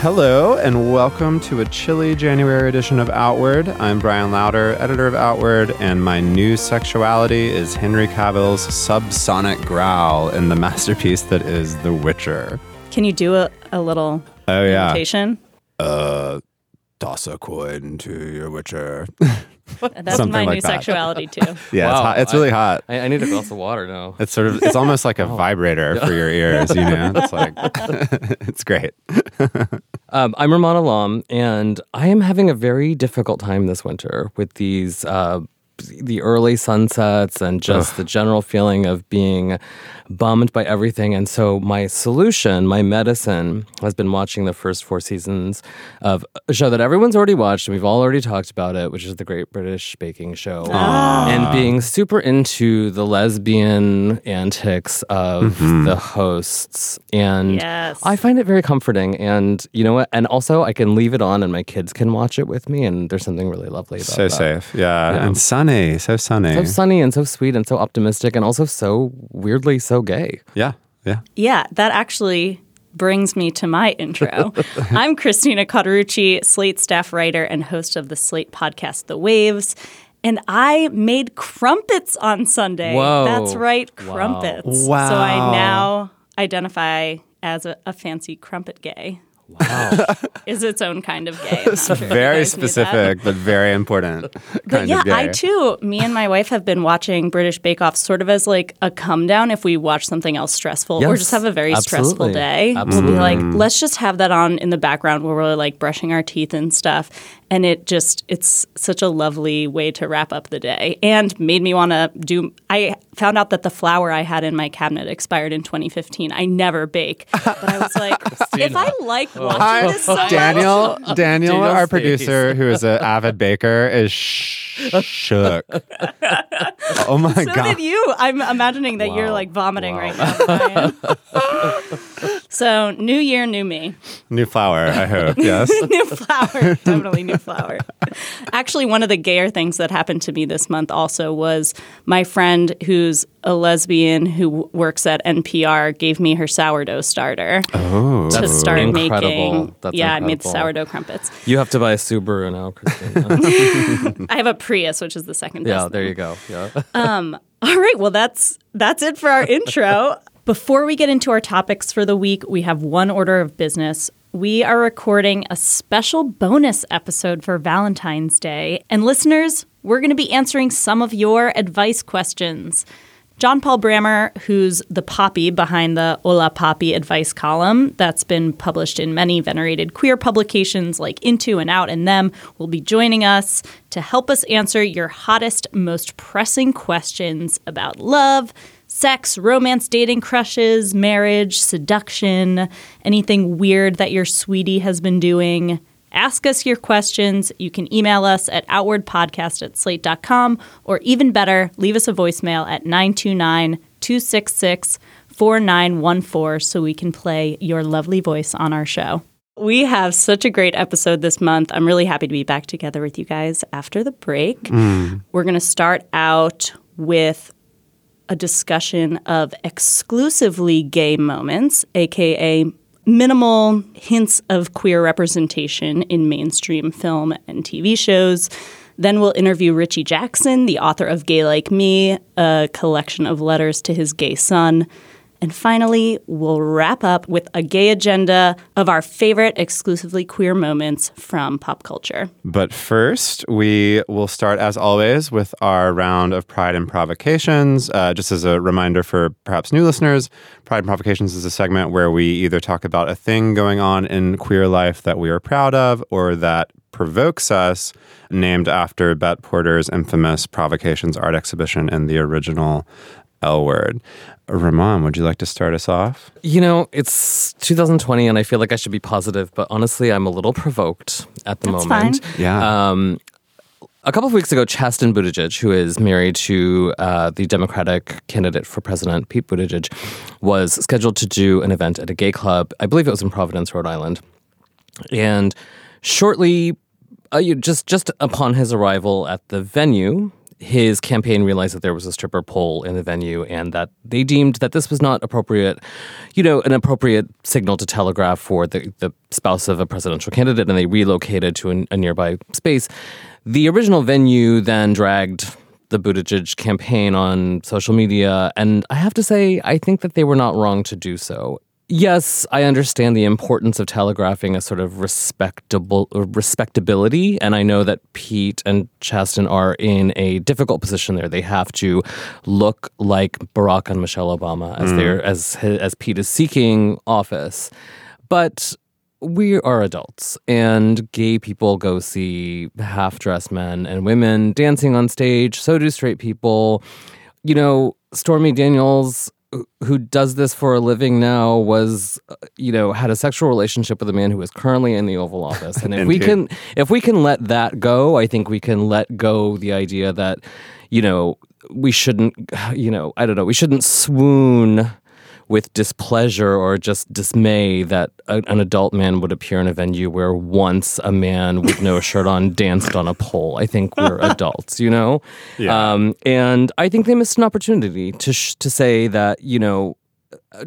Hello, and welcome to a chilly January edition of Outward. I'm Bryan Lowder, editor of Outward, and my new sexuality is Henry Cavill's subsonic growl in the masterpiece that is The Witcher. Can you do a, a little Oh, yeah. imitation? Uh, toss a coin to your Witcher. That's Something my like new that. sexuality too. yeah, it's, hot. it's I- really hot. I, I need a glass of water now. It's sort of, it's almost like a vibrator for your ears, you know? It's like, it's great. Um, I'm Rumaan Alam, and I am having a very difficult time this winter with these uh, the early sunsets and just the general feeling of being bummed by everything. And so my solution, my medicine, has been watching the first four seasons of a show that everyone's already watched and we've all already talked about it, which is the Great British Baking Show, ah. and being super into the lesbian antics of mm-hmm. the hosts. And Yes. I find it very comforting. And you know what? And also, I can leave it on and my kids can watch it with me. And there's something really lovely about it. So that. safe. Yeah. Yeah. And sunny. So sunny. So sunny and so sweet and so optimistic and also so weirdly so gay. yeah. Yeah. Yeah, that actually brings me to my intro. I'm Christina Cauterucci, Slate staff writer and host of the Slate podcast, The Waves. And I made crumpets on Sunday. Whoa. That's right, crumpets. So I now identify as a, a fancy crumpet gay. Wow. Is its own kind of gay. I'm sure Very guys knew that. specific, but very important. But yeah, of gay. I too, me and my wife have been watching British Bake Off sort of as like a come down if we watch something else stressful or just have a very stressful absolutely. day. We'll be like, let's just have that on in the background where we're like brushing our teeth and stuff. And it just, it's such a lovely way to wrap up the day and made me want to do. I found out that the flour I had in my cabinet expired in 2015. I never bake. But I was like, if I like oh. watching this so much, Daniel, Daniel, Daniel's our producer, who is an avid baker, is sh- shook. oh my god. So god! did you. I'm imagining that you're like vomiting Wow. right now. Brian. so, new year, new me. New flower, I hope. Yes. new flower. Definitely new flower. Actually, one of the gayer things that happened to me this month also was my friend who's a lesbian who works at NPR gave me her sourdough starter Oh, to That's start incredible. making. That's yeah, I made sourdough crumpets. You have to buy a Subaru now, Christina. I have a Prius, which is the second best. yeah, there you go. Yeah. Um, All right, well that's that's it for our intro. Before we get into our topics for the week, we have one order of business. We are recording a special bonus episode for Valentine's Day. And listeners, we're going to be answering some of your advice questions. John Paul Brammer, who's the papi behind the Hola Papi advice column that's been published in many venerated queer publications like Into and Out and Them, will be joining us to help us answer your hottest, most pressing questions about love, sex, romance, dating crushes, marriage, seduction, anything weird that your sweetie has been doing. Ask us your questions. You can email us at outwardpodcast at slate.com, or even better, leave us a voicemail at 929 266 4914 so we can play your lovely voice on our show. We have such a great episode this month. I'm really happy to be back together with you guys after the break. Mm. We're going to start out with a discussion of exclusively gay moments, aka minimal hints of queer representation in mainstream film and TV shows. Then we'll interview Richie Jackson, the author of Gay Like Me, a collection of letters to his gay son. And finally, we'll wrap up with a gay agenda of our favorite exclusively queer moments from pop culture. But first, we will start, as always, with our round of Pride and Provocations. Uh, just as a reminder for perhaps new listeners, Pride and Provocations is a segment where we either talk about a thing going on in queer life that we are proud of or that provokes us, named after Bette Porter's infamous Provocations art exhibition in the original L Word. Rumaan, would you like to start us off? You know, it's 2020 and I feel like I should be positive, but honestly, I'm a little provoked at the That's moment. fine. Yeah. Um, a couple of weeks ago, Chasten Buttigieg, who is married to uh, the Democratic candidate for president, Pete Buttigieg, was scheduled to do an event at a gay club. I believe it was in Providence, Rhode Island. And shortly, uh, you, just just upon his arrival at the venue, his campaign realized that there was a stripper pole in the venue, and that they deemed that this was not appropriate, you know, an appropriate signal to telegraph for the, the spouse of a presidential candidate, and they relocated to an, a nearby space. The original venue then dragged the Buttigieg campaign on social media, and I have to say, I think that they were not wrong to do so. Yes, I understand the importance of telegraphing a sort of respectable uh, respectability, and I know that Pete and Chasten are in a difficult position there. They have to look like Barack and Michelle Obama as mm. they're as as Pete is seeking office, but we are adults and gay people go see half dressed men and women dancing on stage. So do straight people. You know, Stormy Daniels, who- does this for a living now, was, uh, you know, had a sexual relationship with a man who is currently in the Oval Office. And if we Indeed. can, if we can let that go, I think we can let go the idea that, you know, we shouldn't, you know, I don't know, we shouldn't swoon with displeasure or just dismay that a, an adult man would appear in a venue where once a man with no shirt on danced on a pole. I think we're adults, you know? Yeah. Um, and I think they missed an opportunity to, sh- to say that, you know,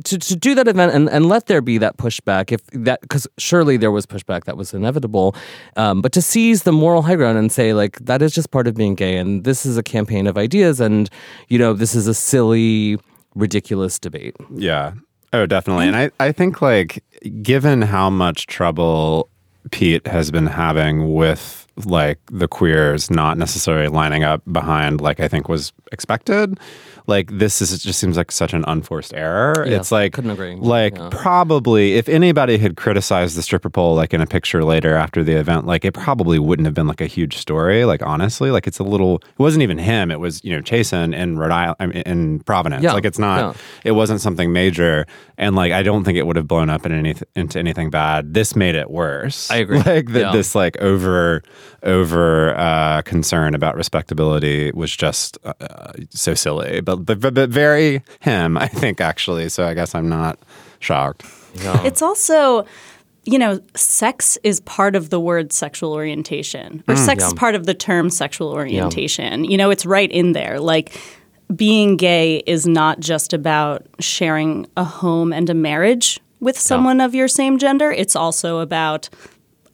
to, to do that event and, and let there be that pushback if that because surely there was pushback that was inevitable um, but to seize the moral high ground and say like that is just part of being gay and this is a campaign of ideas and you know this is a silly ridiculous debate Yeah. Oh, definitely. And I, I think like given how much trouble Pete has been having with like the queers not necessarily lining up behind like I think was expected, like this is it just seems like such an unforced error. Yeah, it's like couldn't agree. Like Yeah. probably if anybody had criticized the stripper pole like in a picture later after the event, like it probably wouldn't have been like a huge story. Like honestly, like it's a little. It wasn't even him. It was you know Chasten in Rhode Island, I mean, in Providence. Yeah, Like it's not. It wasn't something major, and like I don't think it would have blown up in any into anything bad. This made it worse. I agree. Like that, Yeah. this like over over uh, concern about respectability was just uh, uh, so silly, but, but but but very him. I think actually. So I guess I'm not shocked. It's also, you know, sex is part of the word sexual orientation, or mm, sex is part of the term sexual orientation. You know, it's right in there. Like, being gay is not just about sharing a home and a marriage with someone of your same gender, it's also about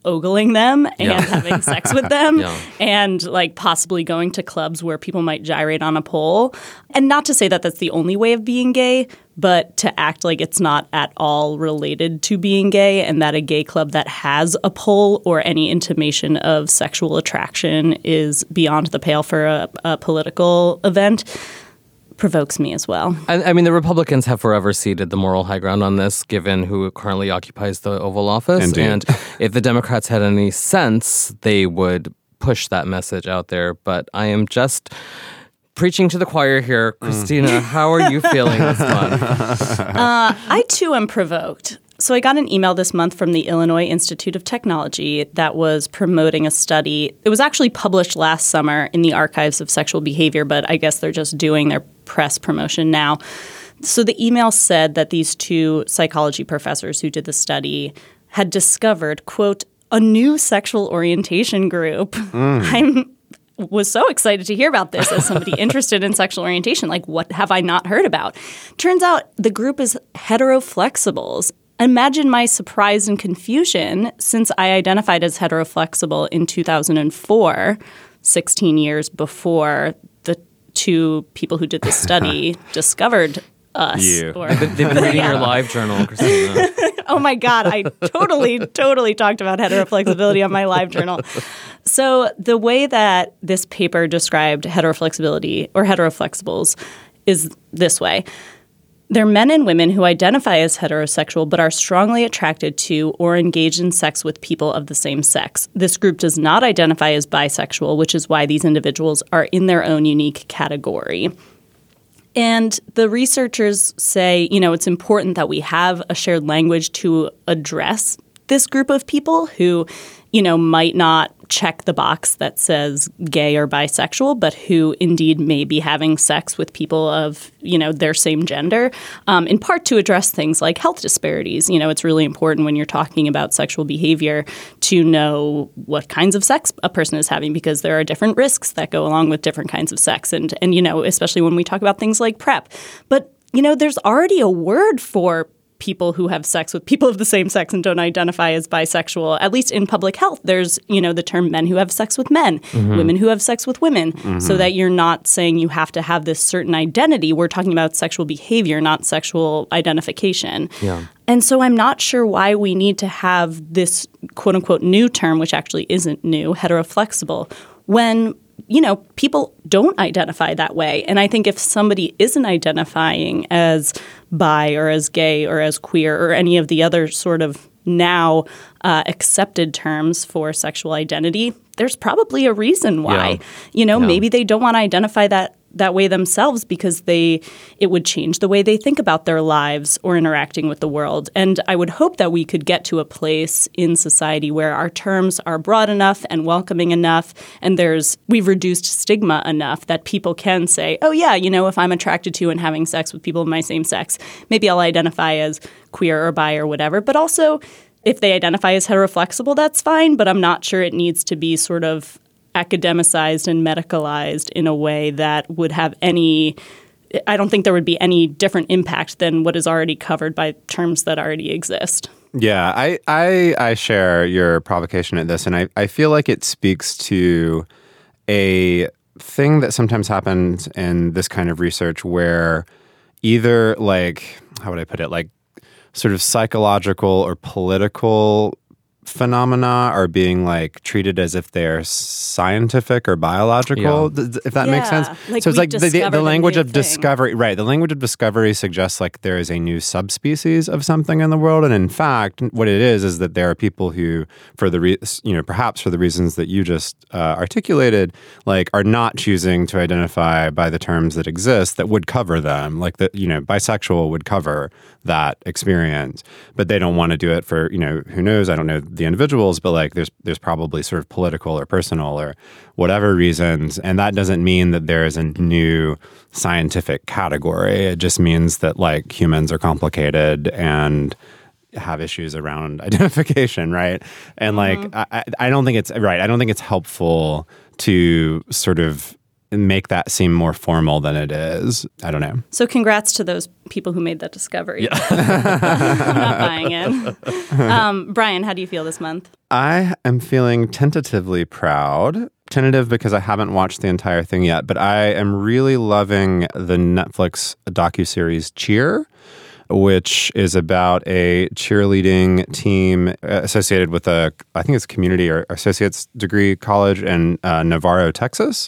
ogling them and Yeah. having sex with them Yeah. and like possibly going to clubs where people might gyrate on a pole. And not to say that that's the only way of being gay, but to act like it's not at all related to being gay and that a gay club that has a pole or any intimation of sexual attraction is beyond the pale for a, a political event. Provokes me as well. I, I mean, the Republicans have forever ceded the moral high ground on this, given who currently occupies the Oval Office. Indeed. And if the Democrats had any sense, they would push that message out there. But I am just preaching to the choir here. Mm. Christina, how are you feeling this month? Uh, I too am provoked. So I got an email this month from the Illinois Institute of Technology that was promoting a study. It was actually published last summer in the Archives of Sexual Behavior, but I guess they're just doing their press promotion now. So the email said that these two psychology professors who did the study had discovered, quote, a new sexual orientation group. Mm. I'm was so excited to hear about this as somebody interested in sexual orientation. Like, what have I not heard about? Turns out the group is heteroflexibles. Imagine my surprise and confusion since I identified as heteroflexible in 2004, 16 years before the two people who did the study discovered us. You. Or- They've been reading your live journal, Christina. oh my God, I totally, totally talked about heteroflexibility on my live journal. So, the way that this paper described heteroflexibility or heteroflexibles is this way. They're men and women who identify as heterosexual but are strongly attracted to or engaged in sex with people of the same sex. This group does not identify as bisexual, which is why these individuals are in their own unique category. And the researchers say, you know, it's important that we have a shared language to address this group of people who, you know, might not check the box that says gay or bisexual, but who indeed may be having sex with people of, you know, their same gender, um, in part to address things like health disparities. You know, it's really important when you're talking about sexual behavior to know what kinds of sex a person is having because there are different risks that go along with different kinds of sex. And, and you know, especially when we talk about things like PrEP. But, you know, there's already a word for people who have sex with people of the same sex and don't identify as bisexual at least in public health there's you know the term men who have sex with men mm-hmm. women who have sex with women mm-hmm. so that you're not saying you have to have this certain identity. We're talking about sexual behavior not sexual identification. Yeah. and so I'm not sure why we need to have this quote unquote new term, which actually isn't new, heteroflexible, when you know people don't identify that way. And I think if somebody isn't identifying as bi or as gay or as queer or any of the other sort of now uh, accepted terms for sexual identity, there's probably a reason why. Yeah. You know, maybe they don't want to identify that that way themselves because they it would change the way they think about their lives or interacting with the world. And I would hope that we could get to a place in society where our terms are broad enough and welcoming enough and there's we've reduced stigma enough that people can say, "Oh yeah, you know, if I'm attracted to and having sex with people of my same sex, maybe I'll identify as queer or bi or whatever." But also if they identify as heteroflexible, that's fine, but I'm not sure it needs to be sort of academicized and medicalized in a way that would have any I don't think there would be any different impact than what is already covered by terms that already exist. Yeah, I, I I share your provocation at this, and I, I feel like it speaks to a thing that sometimes happens in this kind of research where either like how would I put it, like sort of psychological or political phenomena are being like treated as if they're scientific or biological Yeah. th- th- if that makes sense like so it's like the, the, the language new of thing. discovery right the language of discovery suggests like there is a new subspecies of something in the world and in fact what it is is that there are people who for the re- you know perhaps for the reasons that you just uh, articulated like are not choosing to identify by the terms that exist that would cover them like that you know bisexual would cover that experience but they don't want to do it for you know who knows i don't know the individuals but like there's there's probably sort of political or personal or whatever reasons and that doesn't mean that there is a new scientific category. It just means that like humans are complicated and have issues around identification right? And like mm-hmm. I, I I don't think it's right i don't think it's helpful to sort of make that seem more formal than it is i don't know So congrats to those people who made that discovery. I'm not buying it. Um, Brian, how do you feel this month? I am feeling tentatively proud. Tentative because I haven't watched the entire thing yet, but I am really loving the Netflix docuseries Cheer, which is about a cheerleading team associated with a, I think it's community or associate's degree college in uh, Navarro, Texas.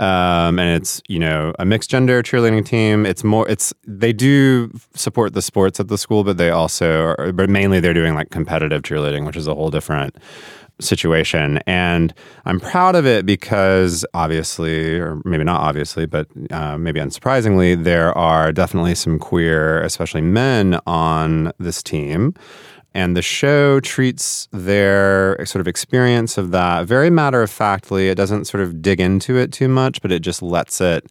Um, and it's you know a mixed gender cheerleading team. It's more it's they do support the sports at the school, but they also are, but mainly they're doing like competitive cheerleading, which is a whole different situation. And I'm proud of it because obviously, or maybe not obviously, but uh, maybe unsurprisingly, there are definitely some queer, especially men, on this team. And the show treats their sort of experience of that very matter of factly. It doesn't sort of dig into it too much, but it just lets it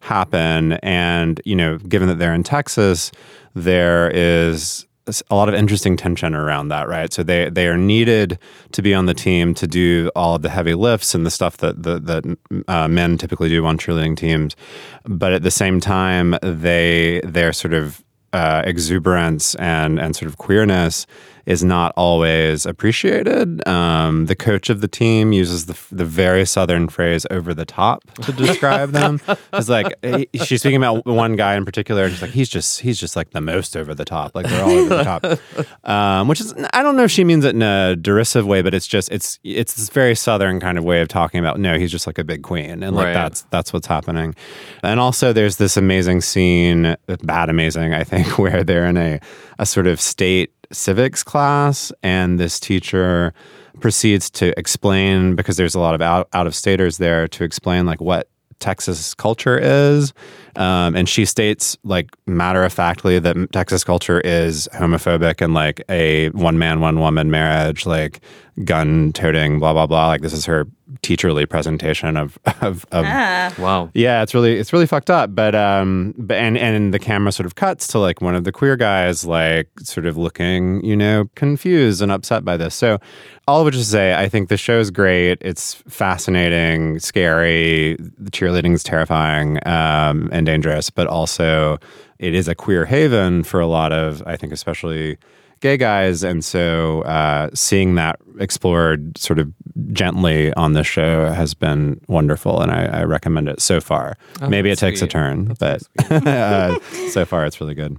happen. And, you know, given that they're in Texas, there is a lot of interesting tension around that, right? So they they are needed to be on the team to do all of the heavy lifts and the stuff that that, uh, men typically do on cheerleading teams, but at the same time, they they're sort of uh, exuberance and and sort of queerness is not always appreciated. Um, the coach of the team uses the, the very southern phrase "over the top" to describe them. It's like he, she's speaking about one guy in particular, and she's like, he's just he's just like the most over the top. Like they're all over the top. Um, which is I don't know if she means it in a derisive way, but it's just it's it's this very southern kind of way of talking about. No, he's just like a big queen, and like Right. that's that's what's happening. And also, there's this amazing scene, bad amazing, I think, where they're in a a sort of state civics class, and this teacher proceeds to explain because there's a lot of out out of staters there to explain like what Texas culture is. Um, and she states, like, matter of factly, that Texas culture is homophobic and like a one man, one woman marriage, like gun toting, blah, blah, blah. Like, this is her teacherly presentation of, of, of Wow. yeah, it's really it's really fucked up. But um, but and and the camera sort of cuts to like one of the queer guys, like sort of looking, you know, confused and upset by this. So, all of which is to say, I think the show's great. It's fascinating, scary. The cheerleading's terrifying um, and dangerous, but also it is a queer haven for a lot of, I think, especially gay guys. And so uh, seeing that explored sort of gently on this show has been wonderful. And I, I recommend it so far. Maybe it that's takes a sweet. turn, but uh, so far it's really good.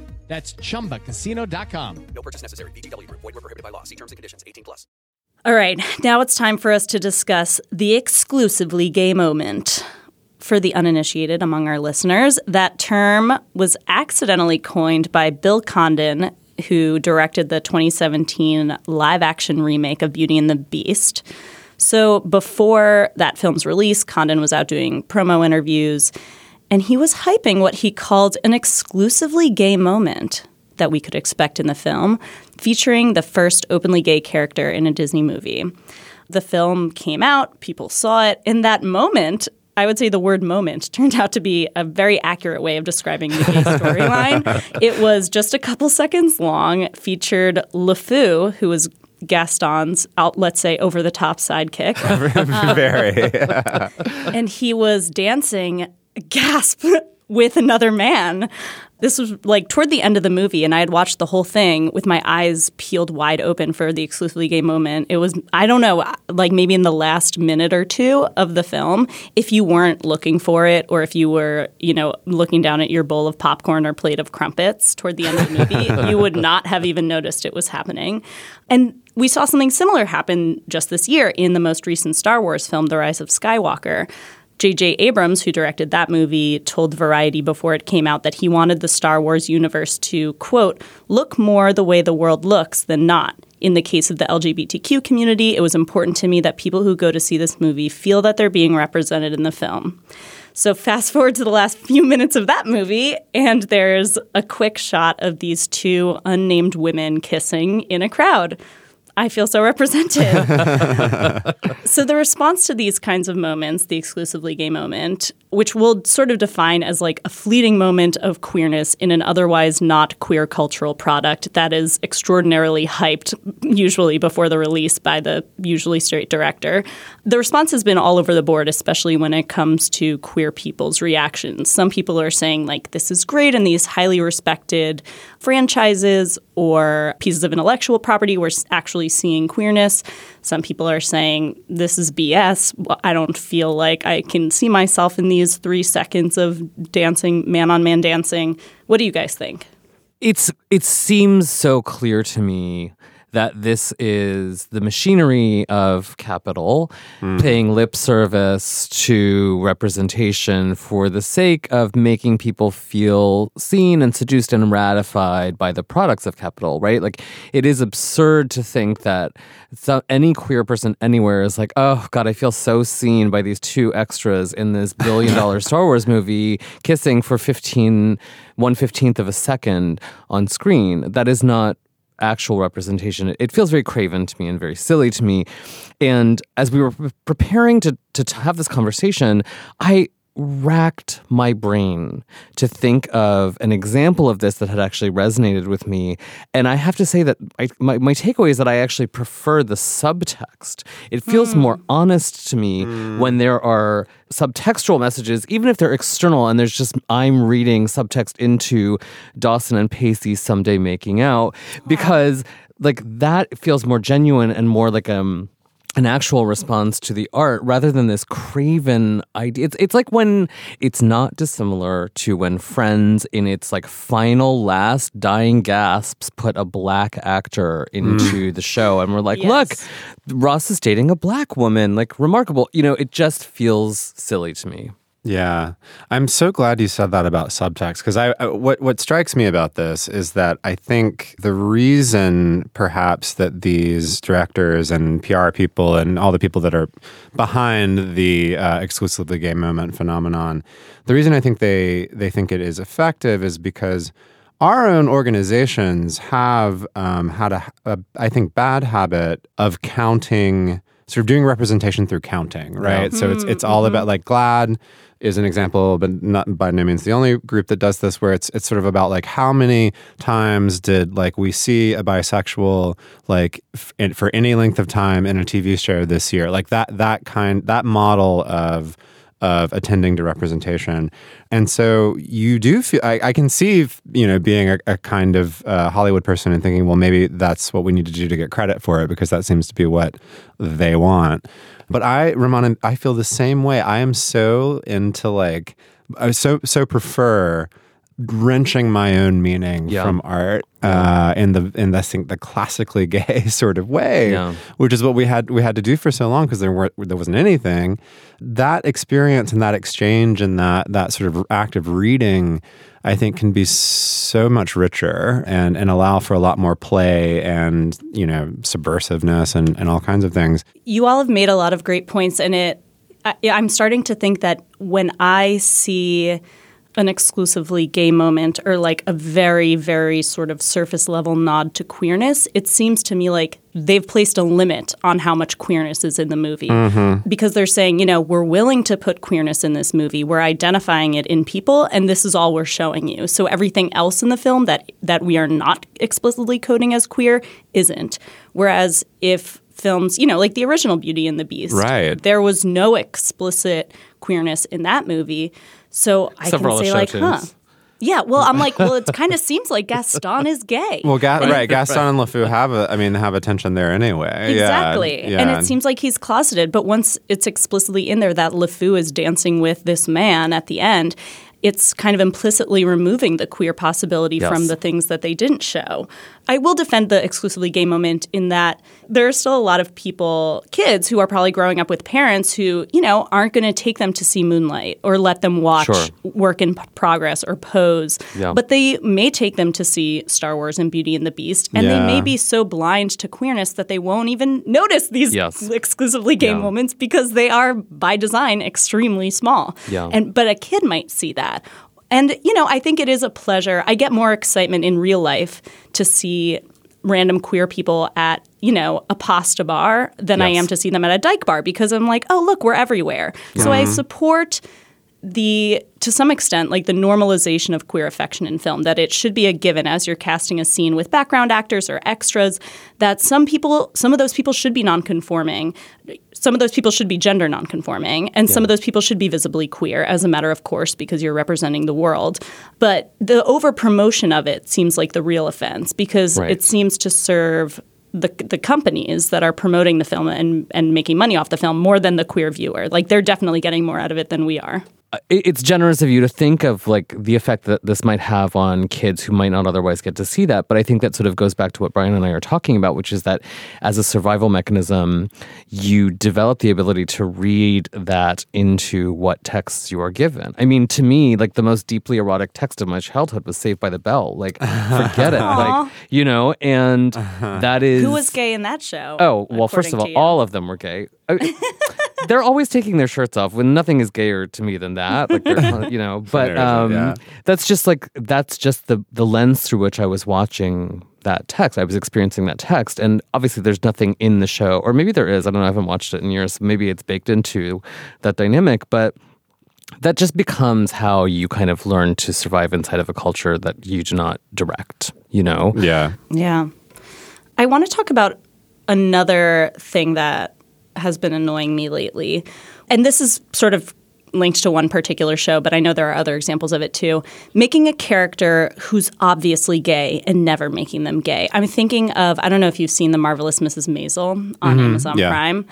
That's chumbacasino.com. No purchase necessary VGW. Void were prohibited by law. See terms and conditions. 18 plus. all right, now it's time for us to discuss the exclusively gay moment. For the uninitiated among our listeners, that term was accidentally coined by Bill Condon, who directed the 2017 live action remake of Beauty and the Beast. So before that film's release, Condon was out doing promo interviews, and he was hyping what he called an exclusively gay moment that we could expect in the film, featuring the first openly gay character in a Disney movie. The film came out, people saw it. In that moment, I would say the word moment turned out to be a very accurate way of describing the gay storyline. it was just a couple seconds long, featured LeFou, who was Gaston's, out, let's say, over the top sidekick. Very. and he was dancing, gasp, with another man. This was like toward the end of the movie, and I had watched the whole thing with my eyes peeled wide open for the exclusively gay moment. It was, I don't know, like maybe in the last minute or two of the film, if you weren't looking for it, or if you were, you know, looking down at your bowl of popcorn or plate of crumpets toward the end of the movie, you would not have even noticed it was happening. And we saw something similar happen just this year in the most recent Star Wars film, The Rise of Skywalker. J.J. Abrams, who directed that movie, told Variety before it came out that he wanted the Star Wars universe to, quote, look more the way the world looks than not. In the case of the LGBTQ community, it was important to me that people who go to see this movie feel that they're being represented in the film. So, fast forward to the last few minutes of that movie, and there's a quick shot of these two unnamed women kissing in a crowd. I feel so represented. so the response to these kinds of moments, the exclusively gay moment, which we'll sort of define as like a fleeting moment of queerness in an otherwise not queer cultural product that is extraordinarily hyped, usually before the release by the usually straight director. The response has been all over the board, especially when it comes to queer people's reactions. Some people are saying, like, this is great, and these highly respected franchises or pieces of intellectual property we're actually seeing queerness. Some people are saying this is BS. I don't feel like I can see myself in these three seconds of dancing, man on man dancing. What do you guys think? It's it seems so clear to me that this is the machinery of capital Mm. paying lip service to representation for the sake of making people feel seen and seduced and ratified by the products of capital, right? Like it is absurd to think that any queer person anywhere is like, oh God, I feel so seen by these two extras in this billion dollar Star Wars movie kissing for 15, one fifteenth of a second on screen. That is not actual representation. It- feels very craven to me and very silly to me. And as we were pre- preparing to, to have this conversation, I racked my brain to think of an example of this that had actually resonated with me. And I have to say that I, my, my takeaway is that I actually prefer the subtext. It feels more honest to me when there are subtextual messages, even if they're external and there's just I'm reading subtext into Dawson and Pacey someday making out because like that feels more genuine and more like um an actual response to the art rather than this craven idea. It's, it's like when it's not dissimilar to when Friends, in its like final last dying gasps, put a black actor into mm. the show, and we're like, Yes. look, Ross is dating a black woman. Like remarkable. You know, it just feels silly to me. Yeah, I'm so glad you said that about subtext because I, I what what strikes me about this is that I think the reason perhaps that these directors and PR people and all the people that are behind the uh, exclusively gay moment phenomenon, the reason I think they they think it is effective is because our own organizations have um, had a, a, I think, bad habit of counting, sort of doing representation through counting, right? So it's it's all mm-hmm. about like GLAAD is an example, but not by no means the only group that does this. Where it's it's sort of about like how many times did like we see a bisexual like f- in, for any length of time in a TV show this year, like that that kind that model of of attending to representation. And so you do feel, I, I can see, you know, being a, a kind of uh, Hollywood person and thinking, well, maybe that's what we need to do to get credit for it because that seems to be what they want. But I, Ramona, I feel the same way. I am so into like, I so, so prefer wrenching my own meaning Yeah. from art uh, in the in the, think the classically gay sort of way, Yeah. which is what we had we had to do for so long because there weren't there wasn't anything. That experience and that exchange and that that sort of active reading, I think, can be so much richer and and allow for a lot more play and you know subversiveness and and all kinds of things. You all have made a lot of great points, and it. I, I'm starting to think that when I see an exclusively gay moment or like a very, very sort of surface level nod to queerness, it seems to me like they've placed a limit on how much queerness is in the movie. Mm-hmm. Because they're saying, you know, we're willing to put queerness in this movie. We're identifying it in people, and this is all we're showing you. So everything else in the film that that we are not explicitly coding as queer isn't. Whereas if films, you know, like the original Beauty and the Beast, Right. there was no explicit queerness in that movie. So I Except can say show like, huh. Yeah, well, I'm like, well, it kind of seems like Gaston is gay. Well, Ga- right, Gaston and LeFou have a, I mean, have a tension there anyway. Yeah, Exactly. Yeah, And it seems like he's closeted, but once it's explicitly in there that LeFou is dancing with this man at the end, it's kind of implicitly removing the queer possibility Yes. from the things that they didn't show. I will defend the exclusively gay moment in that there are still a lot of people, kids who are probably growing up with parents who, you know, aren't going to take them to see Moonlight or let them watch Sure. work in p- progress or pose. Yeah. But they may take them to see Star Wars and Beauty and the Beast, and they may be so blind to queerness that they won't even notice these Yes. exclusively gay Yeah. moments because they are by design extremely small. Yeah. And but a kid might see that. And you know, I think it is a pleasure. I get more excitement in real life to see random queer people at, you know, a pasta bar than I am to see them at a dyke bar because I'm like, "Oh, look, we're everywhere." So I mm-hmm. support the to some extent like the normalization of queer affection in film that it should be a given as you're casting a scene with background actors or extras that some people some of those people should be nonconforming some of those people should be gender nonconforming and some of those people should be visibly queer as a matter of course because you're representing the world but the over promotion of it seems like the real offense because Right. it seems to serve the, the companies that are promoting the film and, and making money off the film more than the queer viewer. Like they're definitely getting more out of it than we are. It- it's generous of you to think of like the effect that this might have on kids who might not otherwise get to see that. But i think that sort of goes back to what brian and i are talking about which is that as a survival mechanism you develop the ability to read that into what texts you are given. I mean to me like the most deeply erotic text of my childhood was saved by the bell. Like forget it. Like you know and uh-huh. that is Who was gay in that show? Oh, well, first of all, all of them were gay. I- they're always taking their shirts off when nothing is gayer to me than that. Like, they're, you know, but um, yeah. that's just like, that's just the, the lens through which I was watching that text. I was experiencing that text. And obviously, there's nothing in the show, or maybe there is. I don't know. I haven't watched it in years. Maybe it's baked into that dynamic, but that just becomes how you kind of learn to survive inside of a culture that you do not direct, you know? Yeah. Yeah. I want to talk about another thing that has been annoying me lately. And this is sort of linked to one particular show, but I know there are other examples of it too. Making a character who's obviously gay and never making them gay. I'm thinking of, I don't know if you've seen The Marvelous Mrs. Maisel on Amazon Yeah. Prime.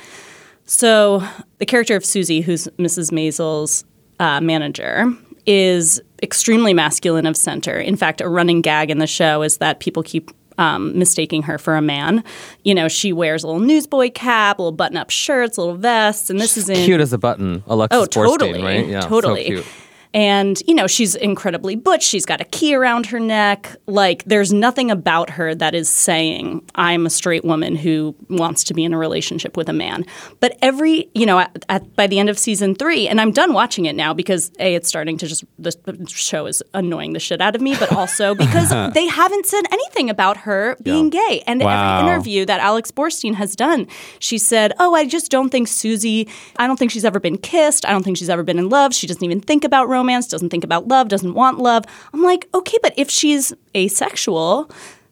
So the character of Susie, who's Mrs. Maisel's uh, manager, is extremely masculine of center. In fact, a running gag in the show is that people keep um, mistaking her for a man. You know, she wears a little newsboy cap, little button-up shirts, little vests, and this is in Cute as a button. Alexis Oh, Borstein, totally. right? Yeah, so totally. cute. And, you know, she's incredibly butch. She's got a key around her neck. Like, there's nothing about her that is saying, I'm a straight woman who wants to be in a relationship with a man. But every, you know, at, at, by the end of season three, and I'm done watching it now because, A, it's starting to just, the show is annoying the shit out of me, but also because they haven't said anything about her being gay. And Wow. every interview that Alex Borstein has done, she said, Oh, I just don't think Susie, I don't think she's ever been kissed. I don't think she's ever been in love. She doesn't even think about romance, doesn't think about love, doesn't want love. I'm like, okay, but if she's asexual,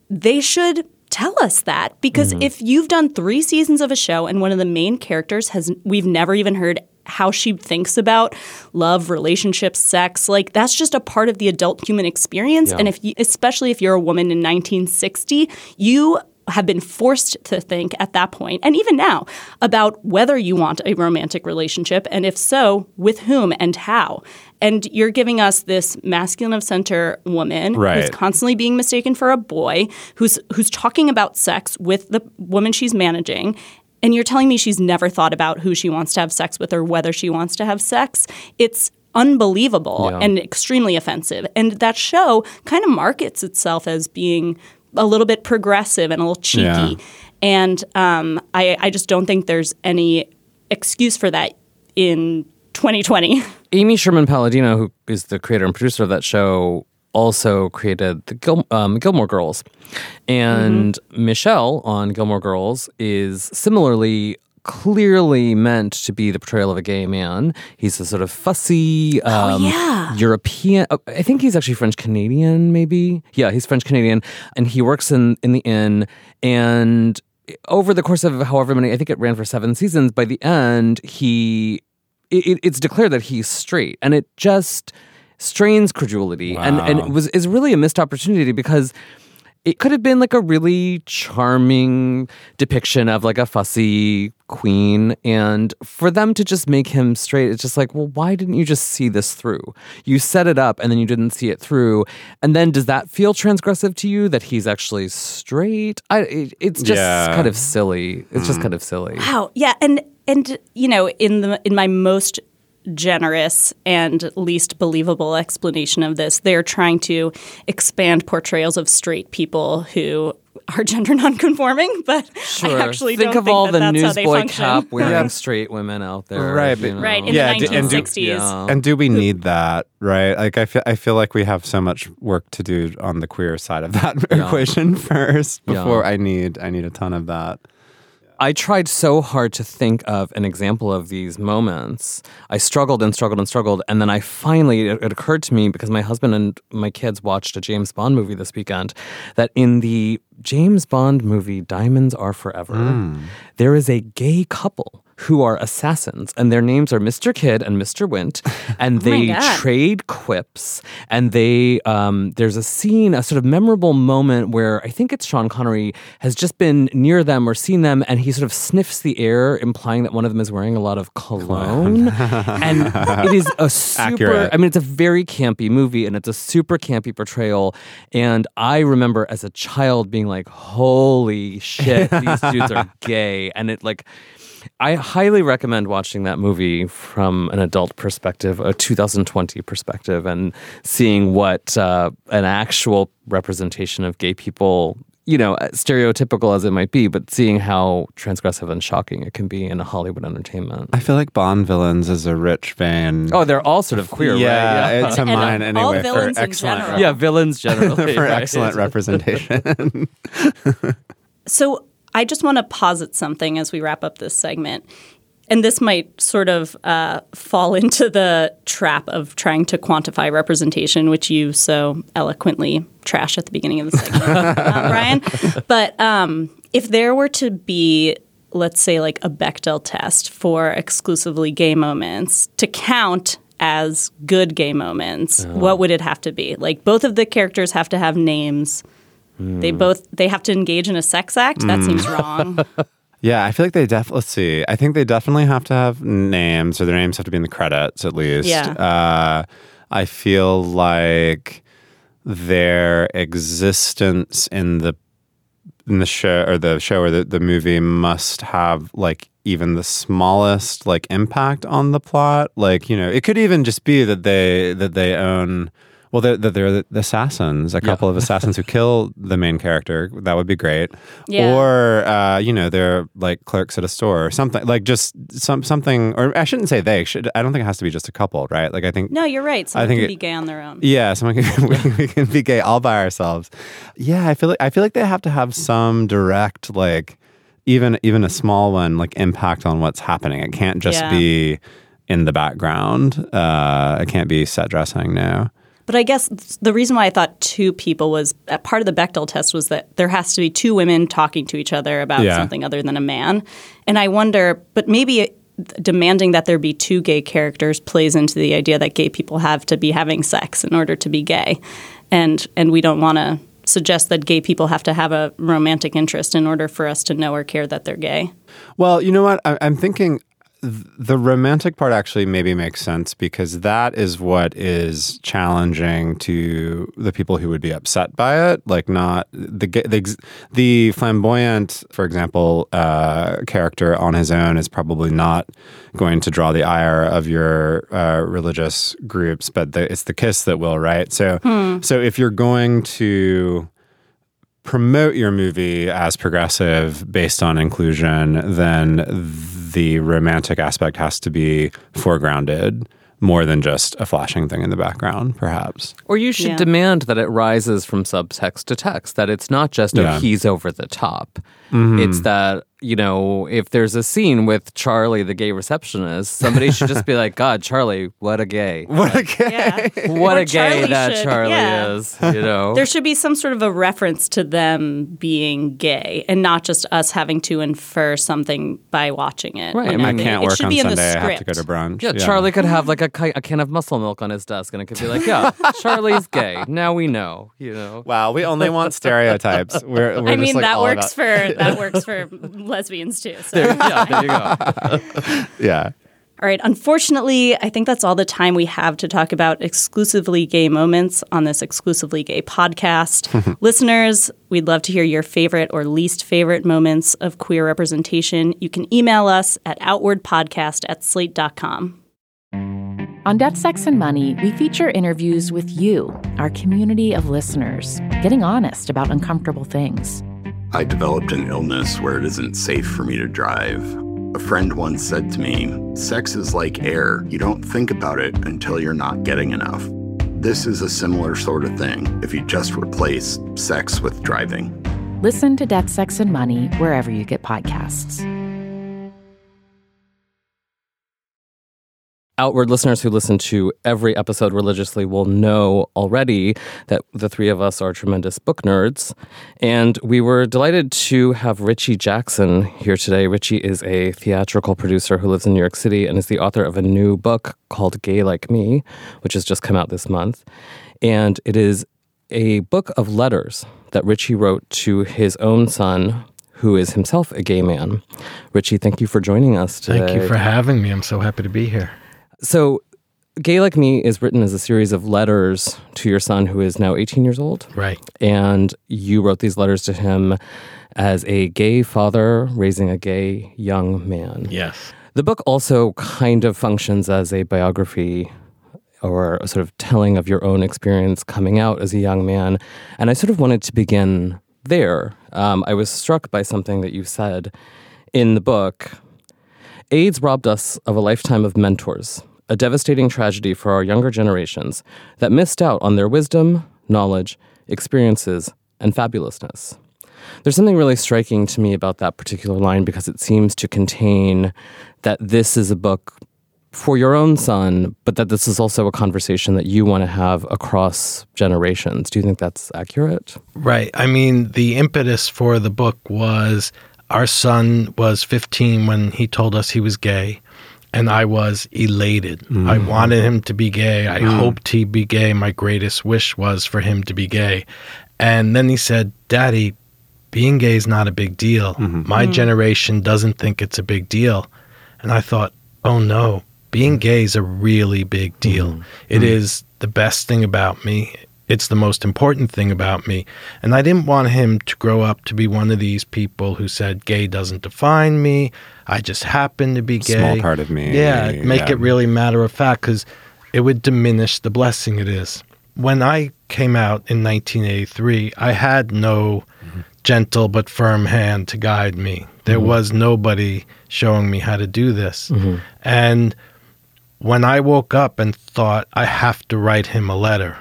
they should tell us that. Because mm-hmm. if you've done three seasons of a show and one of the main characters has we've never even heard how she thinks about love relationships sex like that's just a part of the adult human experience. And if you, especially if you're a woman in 1960 you have been forced to think at that point and even now about whether you want a romantic relationship and if so with whom and how. And you're giving us this masculine of center woman who's constantly being mistaken for a boy who's who's talking about sex with the woman she's managing and you're telling me she's never thought about who she wants to have sex with or whether she wants to have sex. It's unbelievable Yeah. and extremely offensive. And that show kind of markets itself as being a little bit progressive and a little cheeky Yeah. and um, I, I just don't think there's any excuse for that in 2020 Amy Sherman Palladino, who is the creator and producer of that show, also created the Gil- um, Gilmore Girls. And Michelle on Gilmore Girls is similarly clearly meant to be the portrayal of a gay man. He's a sort of fussy um, yeah. European. oh, I think he's actually French Canadian, maybe. Yeah, he's French Canadian, and he works in in the inn. And over the course of however many, I think it ran for seven seasons. By the end, he it, it's declared that he's straight, and it just strains credulity, and and it was is really a missed opportunity because. It could have been like a really charming depiction of like a fussy queen. And for them to just make him straight, it's just like, well, why didn't you just see this through? You set it up and then you didn't see it through. And then does that feel transgressive to you that he's actually straight? I, it, it's just Yeah. kind of silly. It's just mm. kind of silly. Wow. Yeah, and and you know, in the in my most generous and least believable explanation of this, they're trying to expand portrayals of straight people who are gender nonconforming, but I actually think don't of think all that the that's how they newsboy function. cap wearing Yeah. straight women out there. Right, you but- know. Right, in Yeah, the d- and do- 1960s. Yeah. And do we need that, right? Like I feel I feel like we have so much work to do on the queer side of that equation first Yeah. before I need I need a ton of that. I tried so hard to think of an example of these moments. I struggled and struggled and struggled. And then I finally, it, it occurred to me because my husband and my kids watched a James Bond movie this weekend that in the James Bond movie Diamonds Are Forever, hmm. there is a gay couple who are assassins, and their names are Mr. Kidd and Mr. Wint, and they God. trade quips. And they, um, there's a scene, a sort of memorable moment where I think it's Sean Connery has just been near them or seen them, and he sort of sniffs the air, implying that one of them is wearing a lot of cologne. and it is a super, Accurate. I mean, it's a very campy movie, and it's a super campy portrayal. And I remember as a child being like, "Holy shit, these dudes are gay!" And it like. I highly recommend watching that movie from an adult perspective, a 2020 perspective, and seeing what uh, an actual representation of gay people, you know, stereotypical as it might be, but seeing how transgressive and shocking it can be in a Hollywood entertainment. I feel like Bond villains is a rich vein. Oh, they're all sort of queer, yeah, right? Yeah, it's a And mine all anyway for villains in excellent general. yeah, villains generally. for right? excellent representation. So I just want to posit something as we wrap up this segment. And this might sort of uh, fall into the trap of trying to quantify representation, which you so eloquently trash at the beginning of the segment, uh, Bryan. But um, if there were to be, let's say, like a Bechdel test for exclusively gay moments to count as good gay moments, what would it have to be? Like both of the characters have to have names. They both they have to engage in a sex act. That seems wrong. yeah, I feel like they definitely. Let's see. I think they definitely have to have names, or their names have to be in the credits at least. Yeah. Uh, I feel like their existence in the in the show or the show or the, the movie must have like even the smallest like impact on the plot like you know it could even just be that they that they own well they're, that they're the assassins a couple of assassins who kill the main character that would be great Yeah. or uh, you know they're like clerks at a store or something like just some something or i shouldn't say they should i don't think it has to be just a couple right like i think No, you're right. Someone think can it- be gay on their own. yeah, someone can we, we can be gay all by ourselves. Yeah, I feel like I feel like they have to have some direct like even even a small one like impact on what's happening. It can't just Yeah. be in the background. Uh, it can't be set dressing. No. But I guess the reason why I thought two people was uh, part of the Bechdel test was that there has to be two women talking to each other about Yeah. something other than a man. And I wonder, but maybe demanding that there be two gay characters plays into the idea that gay people have to be having sex in order to be gay. And and we don't want to suggest that gay people have to have a romantic interest in order for us to know or care that they're gay. Well, you know what? I, I'm thinking th- the romantic part actually maybe makes sense because that is what is challenging to the people who would be upset by it. Like, not the the, the flamboyant, for example, uh, character on his own is probably not going to draw the ire of your uh, religious groups, but the, it's the kiss that will, right? So, so if you're going to promote your movie as progressive based on inclusion, then the romantic aspect has to be foregrounded more than just a flashing thing in the background, perhaps. Or you should Yeah. demand that it rises from subtext to text, that it's not just, oh, Yeah. he's over the top. Mm-hmm. It's that, you know, if there's a scene with Charlie, the gay receptionist, somebody should just be like, God, Charlie, what a gay. What a gay. Yeah. What Or a gay Charlie that should- Charlie yeah. is, you know? There should be some sort of a reference to them being gay and not just us having to infer something by watching it. Right. you know I what I can't It work should on be in the Sunday. I have to go script. to brunch. yeah, Charlie could have like a, ki- a can of muscle milk on his desk and it could be like, yeah, Charlie's gay. Now we know, you know? Wow, we only want stereotypes. We're, we're I just, mean like, that all works about- for that works for lesbians too. So. There, yeah, there you go. Yeah. All right. Unfortunately, I think that's all the time we have to talk about exclusively gay moments on this exclusively gay podcast. Listeners, we'd love to hear your favorite or least favorite moments of queer representation. You can email us at outwardpodcast at slate.com. On Death, Sex, and Money, we feature interviews with you, our community of listeners, getting honest about uncomfortable things. I developed an illness where it isn't safe for me to drive. A friend once said to me, Sex is like air. You don't think about it until you're not getting enough. This is a similar sort of thing if you just replace sex with driving. Listen to Death, Sex, and Money wherever you get podcasts. Outward listeners who listen to every episode religiously will know already that the three of us are tremendous book nerds. And we were delighted to have Richie Jackson here today. Richie is a theatrical producer who lives in New York City and is the author of a new book called Gay Like Me, which has just come out this month. And it is a book of letters that Richie wrote to his own son, who is himself a gay man. Richie, thank you for joining us today. Thank you for having me. I'm so happy to be here. So, Gay Like Me is written as a series of letters to your son, who is now 18 years old. Right. And you wrote these letters to him as a gay father raising a gay young man. Yes. The book also kind of functions as a biography or a sort of telling of your own experience coming out as a young man. And I sort of wanted to begin there. Um, I was struck by something that you said in the book. AIDS robbed us of a lifetime of mentors, a devastating tragedy for our younger generations that missed out on their wisdom, knowledge, experiences, and fabulousness. There's something really striking to me about that particular line because it seems to contain that this is a book for your own son, but that this is also a conversation that you want to have across generations. Do you think that's accurate? Right. I mean, the impetus for the book was our son was 15 when he told us he was gay, and I was elated. Mm. I wanted him to be gay. I Mm. hoped he'd be gay. My greatest wish was for him to be gay. And then he said, Daddy, being gay is not a big deal. My Mm. generation doesn't think it's a big deal. And I thought, oh no, being gay is a really big deal. It is the best thing about me. It's the most important thing about me. And I didn't want him to grow up to be one of these people who said, gay doesn't define me. I just happen to be gay. Small part of me. Yeah, make Yeah. it really matter of fact because it would diminish the blessing it is. When I came out in 1983, I had no gentle but firm hand to guide me. There Mhm. was nobody showing me how to do this. And when I woke up and thought, I have to write him a letter,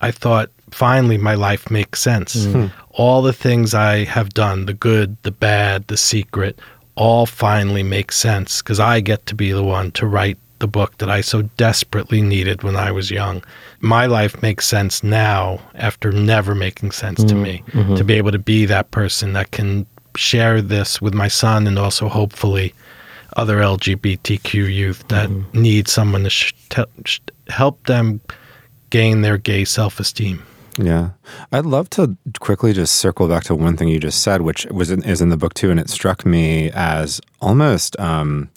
I thought, finally, my life makes sense. Mhm. All the things I have done, the good, the bad, the secret, all finally make sense because I get to be the one to write the book that I so desperately needed when I was young. My life makes sense now after never making sense to Mhm, me mhm. to be able to be that person that can share this with my son and also hopefully other LGBTQ youth that need someone to sh- te- sh- help them gain their gay self esteem. Yeah. I'd love to quickly just circle back to one thing you just said, which was in, is in the book too, and it struck me as almost um,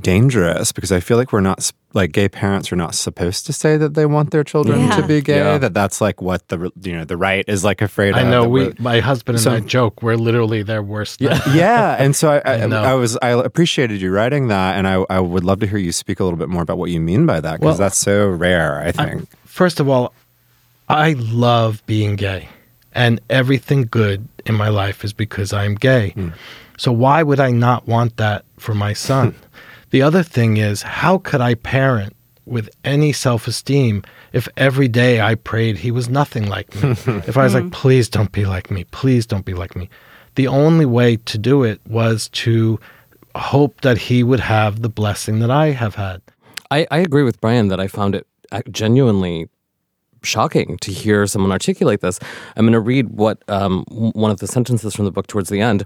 dangerous because I feel like we're not like gay parents are not supposed to say that they want their children Yeah. to be gay. Yeah. That that's like what the you know the right is like afraid I of. I know we, my husband and So- I joke, we're literally their worst. Yeah. yeah, and so I, I, I. I was I appreciated you writing that, and I, I would love to hear you speak a little bit more about what you mean by that because Well, that's so rare. I think. First of all, I love being gay, and everything good in my life is because I'm gay. Hmm. So why would I not want that for my son? the other thing is, how could I parent with any self esteem if every day I prayed he was nothing like me? if I was like, hmm. please don't be like me, please don't be like me. The only way to do it was to hope that he would have the blessing that I have had. I, I agree with Bryan that I found it genuinely shocking to hear someone articulate this. I'm going to read what um, one of the sentences from the book towards the end.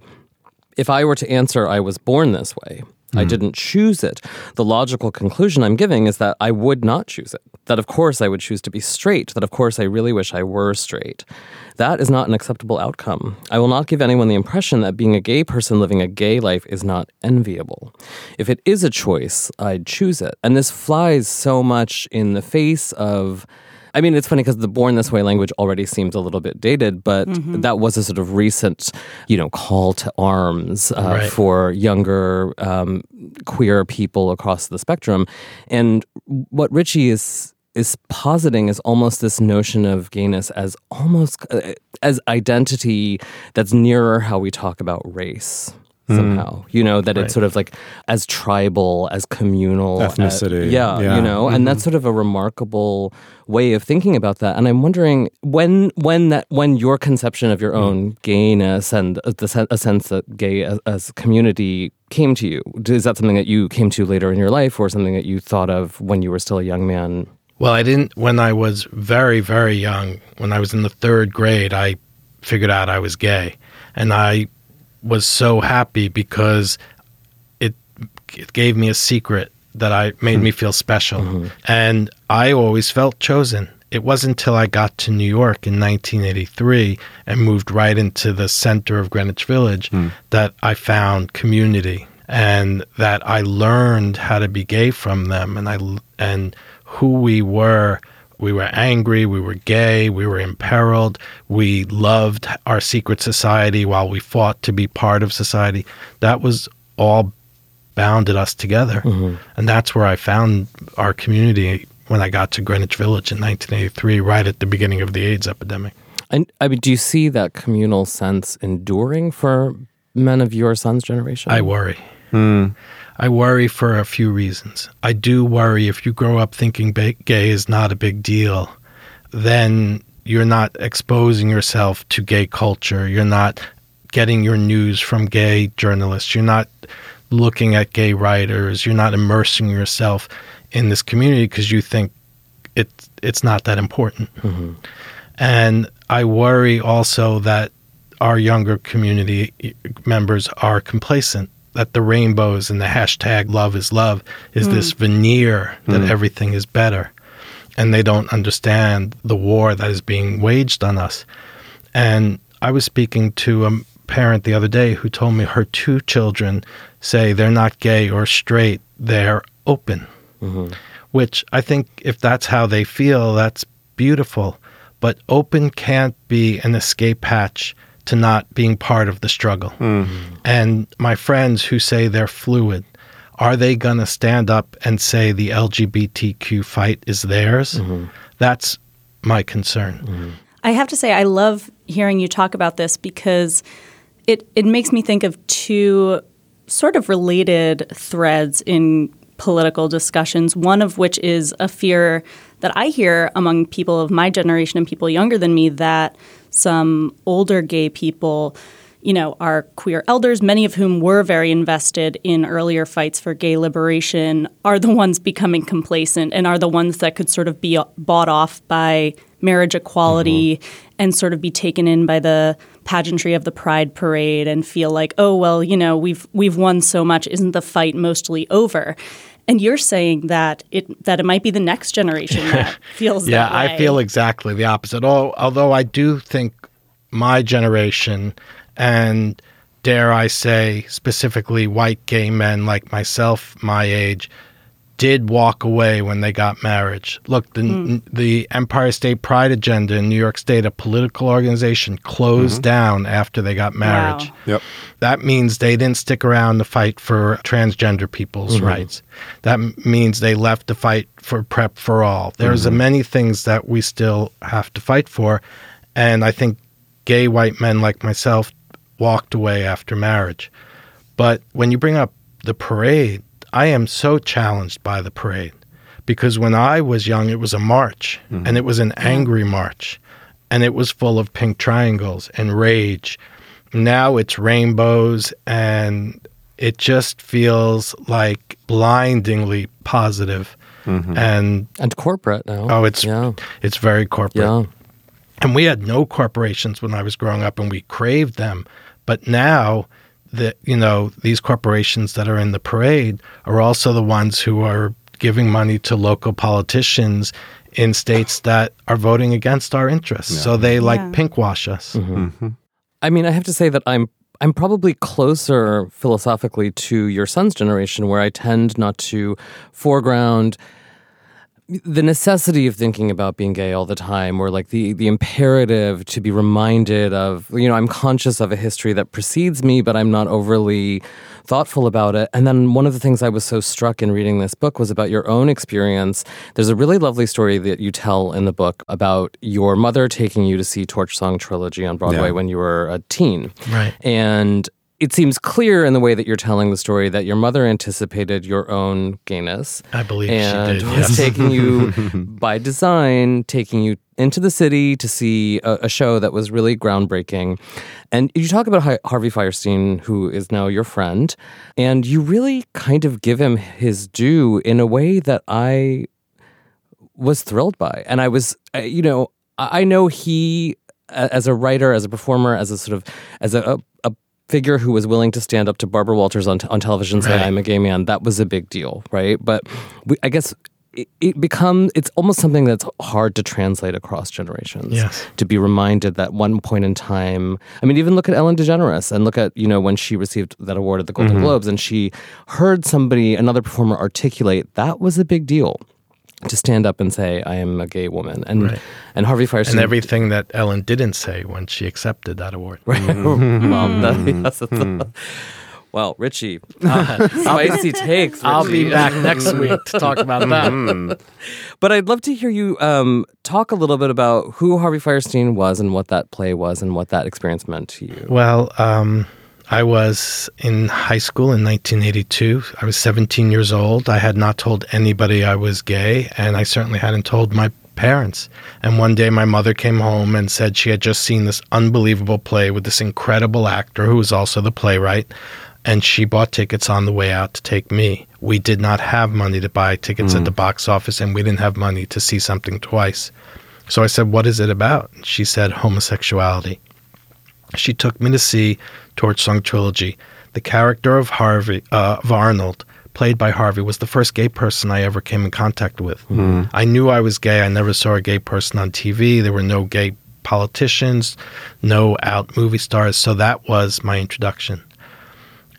If I were to answer, I was born this way. I hmm. didn't choose it. The logical conclusion I'm giving is that I would not choose it. That, of course, I would choose to be straight. That, of course, I really wish I were straight. That is not an acceptable outcome. I will not give anyone the impression that being a gay person living a gay life is not enviable. If it is a choice, I'd choose it. And this flies so much in the face of. I mean, it's funny because the born this way language already seems a little bit dated, but Mhm. that was a sort of recent, you know, call to arms uh, Right. for younger um, queer people across the spectrum. And what Richie is is positing is almost this notion of gayness as almost uh, as identity that's nearer how we talk about race. Somehow. You know, that Right. it's sort of like as tribal, as communal. as- Ethnicity, yeah, yeah. you know, and Mhm. that's sort of a remarkable way of thinking about that. And I'm wondering when when that when your conception of your own gayness and uh, the a sense that gay as, as community came to you. Is that something that you came to later in your life or something that you thought of when you were still a young man? Well, I didn't when I was very, very young. When I was in the third grade, I figured out I was gay, and I was so happy because it it gave me a secret that I made me feel special, mm-hmm. and I always felt chosen. It wasn't until I got to New York in 1983 and moved right into the center of Greenwich Village hmm. that I found community and that I learned how to be gay from them and I and who we were we were angry, we were gay, we were imperiled, we loved our secret society while we fought to be part of society. That was all bounded us together. Mm-hmm. And that's where I found our community when I got to Greenwich Village in 1983, right at the beginning of the AIDS epidemic. And I mean, do you see that communal sense enduring for men of your son's generation? I worry. Hmm. I worry for a few reasons. I do worry if you grow up thinking ba- gay is not a big deal, then you're not exposing yourself to gay culture. You're not getting your news from gay journalists. You're not looking at gay writers. You're not immersing yourself in this community because you think it's it's not that important. Mm-hmm. And I worry also that our younger community members are complacent, that the rainbows and the hashtag love is love is this veneer that Mm. everything is better. And they don't understand the war that is being waged on us. And I was speaking to a parent the other day who told me her two children say they're not gay or straight, they're open which I think if that's how they feel, that's beautiful. But open can't be an escape hatch to not being part of the struggle. Hmm. And my friends who say they're fluid, are they going to stand up and say the LGBTQ fight is theirs? Mm-hmm. That's my concern. Mm-hmm. I have to say, I love hearing you talk about this because it, it makes me think of two sort of related threads in political discussions, one of which is a fear that I hear among people of my generation and people younger than me that some older gay people you know, our queer elders, many of whom were very invested in earlier fights for gay liberation, are the ones becoming complacent and are the ones that could sort of be bought off by marriage equality mm-hmm. and sort of be taken in by the pageantry of the pride parade and feel like, oh well, you know, we've we've won so much, isn't the fight mostly over? And you're saying that it that it might be the next generation that feels yeah, that way. I feel exactly the opposite. Although I do think my generation and dare I say specifically white gay men like myself, my age, did walk away when they got marriage. Look, the hmm. the Empire State Pride agenda in New York State, a political organization, closed mm-hmm. down after they got marriage. Yep. That means they didn't stick around to fight for transgender people's Mhm. rights. That m- means they left to fight for PrEP for all. There's a mm-hmm. many things that we still have to fight for, and I think gay white men like myself walked away after marriage. But when you bring up the parade, I am so challenged by the parade because when I was young, it was a march mm-hmm. and it was an angry march and it was full of pink triangles and rage. Now it's rainbows and it just feels like blindingly positive mm-hmm. and and corporate now. Oh, it's it's very corporate. Yeah. And we had no corporations when I was growing up and we craved them. But now that you know, these corporations that are in the parade are also the ones who are giving money to local politicians in states that are voting against our interests. So they like Yeah. pinkwash us. Mm-hmm. Mm-hmm. Mm-hmm. I mean, I have to say that I'm I'm probably closer philosophically to your son's generation, where I tend not to foreground the necessity of thinking about being gay all the time or like the the imperative to be reminded of you know I'm conscious of a history that precedes me but I'm not overly thoughtful about it and then one of the things I was so struck in reading this book was about your own experience there's a really lovely story that you tell in the book about your mother taking you to see Torch Song Trilogy on Broadway Yeah. when you were a teen Right. and it seems clear in the way that you're telling the story that your mother anticipated your own gayness. I believe she and did, was yes. taking you by design, taking you into the city to see a, a show that was really groundbreaking. And you talk about Har- Harvey Fierstein, who is now your friend, and you really kind of give him his due in a way that I was thrilled by. And I was, uh, you know, I I know he, as a writer, as a performer, as a sort of, as a, a, a figure who was willing to stand up to Barbara Walters on, t- on television and say, I'm a gay man, that was a big deal, right? But we, I guess it, it becomes, it's almost something that's hard to translate across generations. Yes. To be reminded that one point in time, I mean, even look at Ellen DeGeneres and look at, you know, when she received that award at the Golden Mhm. Globes and she heard somebody, another performer articulate, that was a big deal. To stand up and say, I am a gay woman. And Right. and Harvey Fierstein and everything that Ellen didn't say when she accepted that award. Right. well, that, yes, a- well, Richie, uh, spicy takes. I'll be back next week to talk about that. Mhm. But I'd love to hear you um, talk a little bit about who Harvey Fierstein was and what that play was and what that experience meant to you. Well, um, I was in high school in 1982. I was 17 years old. I had not told anybody I was gay, and I certainly hadn't told my parents. And one day my mother came home and said she had just seen this unbelievable play with this incredible actor who was also the playwright. And she bought tickets on the way out to take me. We did not have money to buy tickets at the hmm. box office, and we didn't have money to see something twice. So I said, What is it about? She said, Homosexuality she took me to see Torch Song Trilogy. The character of Harvey uh, of Arnold, played by Harvey, was the first gay person I ever came in contact with. I knew I was gay. I never saw a gay person on TV. There were no gay politicians, no out movie stars. So that was my introduction.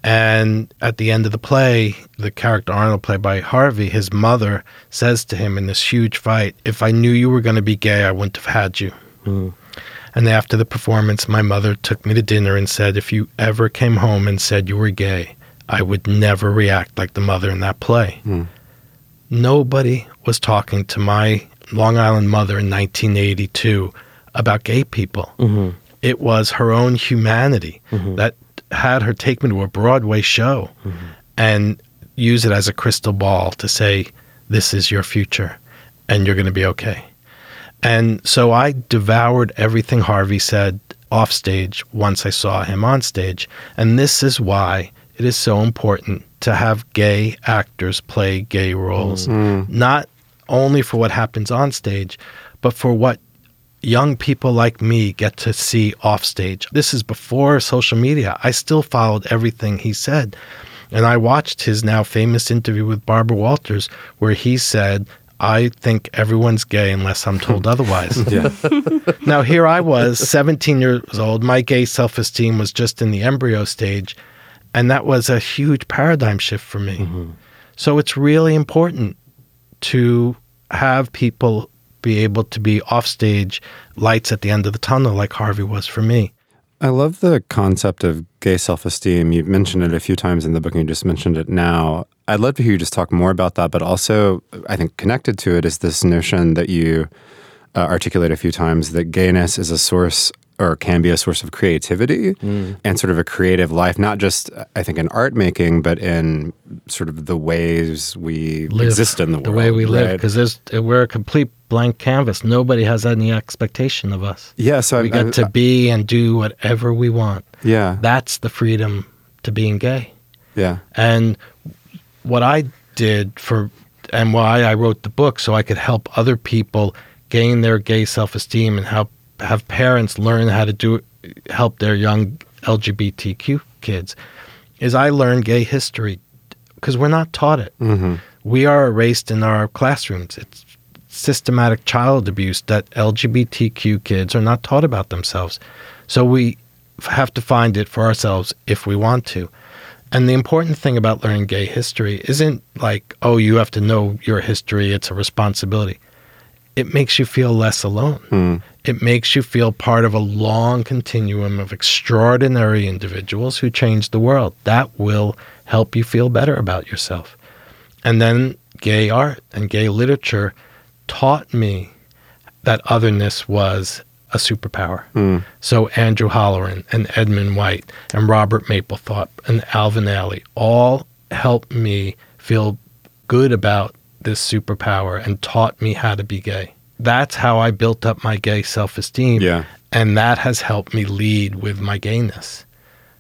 And at the end of the play, the character Arnold, played by Harvey, his mother says to him in this huge fight, If I knew you were going to be gay, I wouldn't have had you. And after the performance, my mother took me to dinner and said, If you ever came home and said you were gay, I would never react like the mother in that play. Hmm. Nobody was talking to my Long Island mother in 1982 about gay people. Mm-hmm. It was her own humanity mm-hmm. that had her take me to a Broadway show mm-hmm. and use it as a crystal ball to say, This is your future and you're going to be okay. And so I devoured everything Harvey said off stage once I saw him on stage. And this is why it is so important to have gay actors play gay roles, mm. Mm. not only for what happens on stage, but for what young people like me get to see off stage. This is before social media. I still followed everything he said. And I watched his now famous interview with Barbara Walters, where he said, I think everyone's gay unless I'm told otherwise. Now, here I was, 17 years old. My gay self esteem was just in the embryo stage. And that was a huge paradigm shift for me. Mm-hmm. So it's really important to have people be able to be off stage, lights at the end of the tunnel, like Harvey was for me. I love the concept of gay self esteem. You've mentioned it a few times in the book, and you just mentioned it now. I'd love to hear you just talk more about that, but also, I think connected to it is this notion that you uh, articulate a few times that gayness is a source or can be a source of creativity mm. and sort of a creative life, not just, I think, in art making, but in sort of the ways we Live exist in the world. the way we live, because we're a complete blank canvas. Nobody has any expectation of us. Yeah, so we I- get to be and do whatever we want. Yeah. That's the freedom to being gay. Yeah. And what I did for, and why I wrote the book, so I could help other people gain their gay self esteem and help have parents learn how to do help their young LGBTQ kids, is I learned gay history because we're not taught it. Mm-hmm. We are erased in our classrooms. It's systematic child abuse that LGBTQ kids are not taught about themselves. So we have to find it for ourselves if we want to. And the important thing about learning gay history isn't like, oh, you have to know your history, it's a responsibility. It makes you feel less alone. Hmm. It makes you feel part of a long continuum of extraordinary individuals who changed the world. That will help you feel better about yourself. And then gay art and gay literature taught me that otherness was a superpower. Hmm. So Andrew Holleran and Edmund White and Robert Mapplethorpe and Alvin Ailey all helped me feel good about this superpower and taught me how to be gay. That's how I built up my gay self esteem. Yeah. And that has helped me lead with my gayness.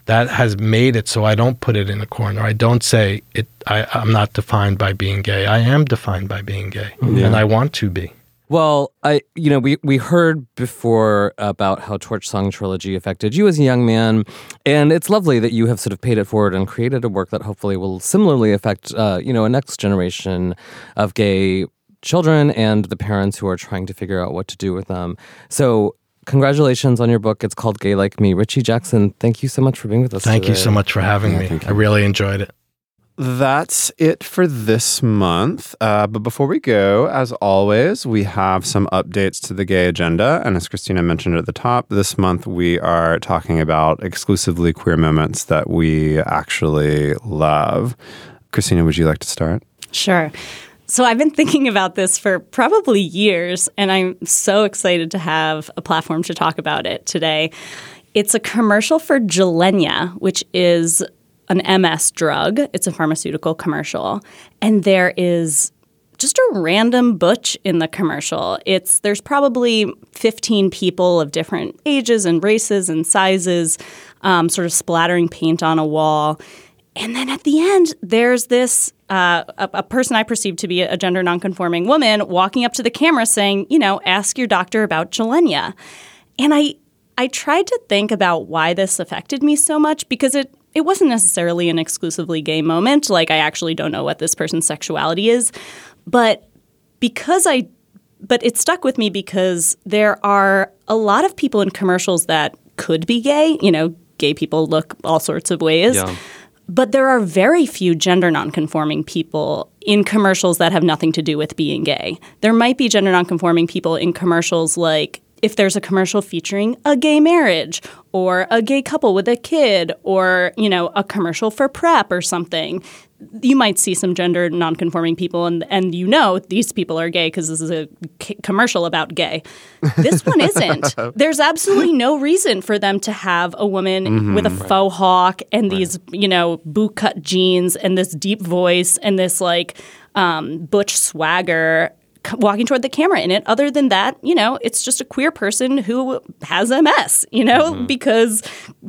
That has made it so I don't put it in a corner. I don't say it I, I'm not defined by being gay. I am defined by being gay. Yeah. And I want to be. Well, I you know we we heard before about how Torch Song Trilogy affected you as a young man, and it's lovely that you have sort of paid it forward and created a work that hopefully will similarly affect uh, you know a next generation of gay children and the parents who are trying to figure out what to do with them. So. Congratulations on your book. It's called Gay Like Me. Richie Jackson, thank you so much for being with us. Thank you so much for having me. I really enjoyed it. That's it for this month. Uh, but before we go, as always, we have some updates to the gay agenda. And as Christina mentioned at the top, this month we are talking about exclusively queer moments that we actually love. Christina, would you like to start? Sure. So I've been thinking about this for probably years, and I'm so excited to have a platform to talk about it today. It's a commercial for Gilenya, which is an MS drug. It's a pharmaceutical commercial, and there is just a random butch in the commercial. It's there's probably 15 people of different ages and races and sizes, um, sort of splattering paint on a wall. And then at the end, there's this uh, a, a person I perceive to be a gender nonconforming woman walking up to the camera saying, you know, ask your doctor about Gilenya. And I I tried to think about why this affected me so much because it it wasn't necessarily an exclusively gay moment. Like I actually don't know what this person's sexuality is, but because I but it stuck with me because there are a lot of people in commercials that could be gay. You know, gay people look all sorts of ways. Yeah. But there are very few gender nonconforming people in commercials that have nothing to do with being gay. There might be gender nonconforming people in commercials like if there's a commercial featuring a gay marriage or a gay couple with a kid or, you know, a commercial for PrEP or something. You might see some gender nonconforming people and and you know these people are gay because this is a c- commercial about gay. This one isn't. There's absolutely no reason for them to have a woman Mhm. with a Right. faux hawk and these, you know, boot cut jeans and this deep voice and this like um, butch swagger walking toward the camera in it. Other than that, you know, it's just a queer person who has MS, you know, because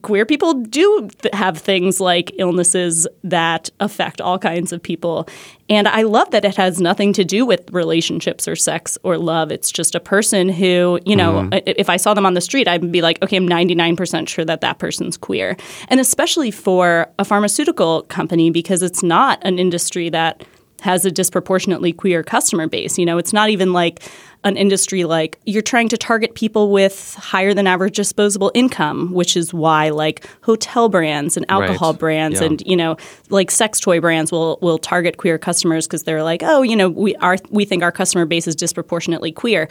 queer people do th- have things like illnesses that affect all kinds of people. And I love that it has nothing to do with relationships or sex or love. It's just a person who, you know, Mhm. if I saw them on the street, I'd be like, okay, I'm 99% sure that that person's queer. And especially for a pharmaceutical company, because it's not an industry that has a disproportionately queer customer base. You know, it's not even like an industry like you're trying to target people with higher than average disposable income, which is why like hotel brands and alcohol Right. brands Yeah. and you know like sex toy brands will will target queer customers because they're like, oh, you know, we are we think our customer base is disproportionately queer.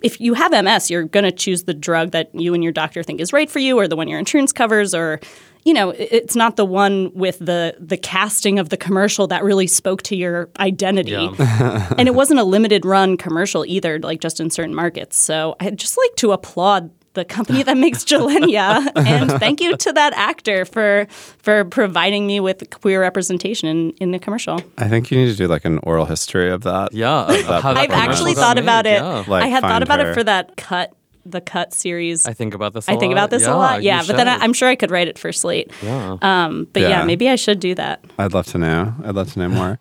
If you have MS, you're going to choose the drug that you and your doctor think is right for you, or the one your insurance covers, or you know, it's not the one with the the casting of the commercial that really spoke to your identity. and it wasn't a limited run commercial either, like just in certain markets. So I'd just like to applaud the company that makes Gilenya, and thank you to that actor for for providing me with queer representation in, in the commercial. I think you need to do like an oral history of that. Yeah, of that I've actually thought about it. Like, I had thought about her. it for that cut, the cut series. I think about this. I I think about this a lot. Yeah, but then I, I'm sure I could write it for Slate. Yeah. Um, but yeah. Yeah. maybe I should do that. I'd love to know. I'd love to know more.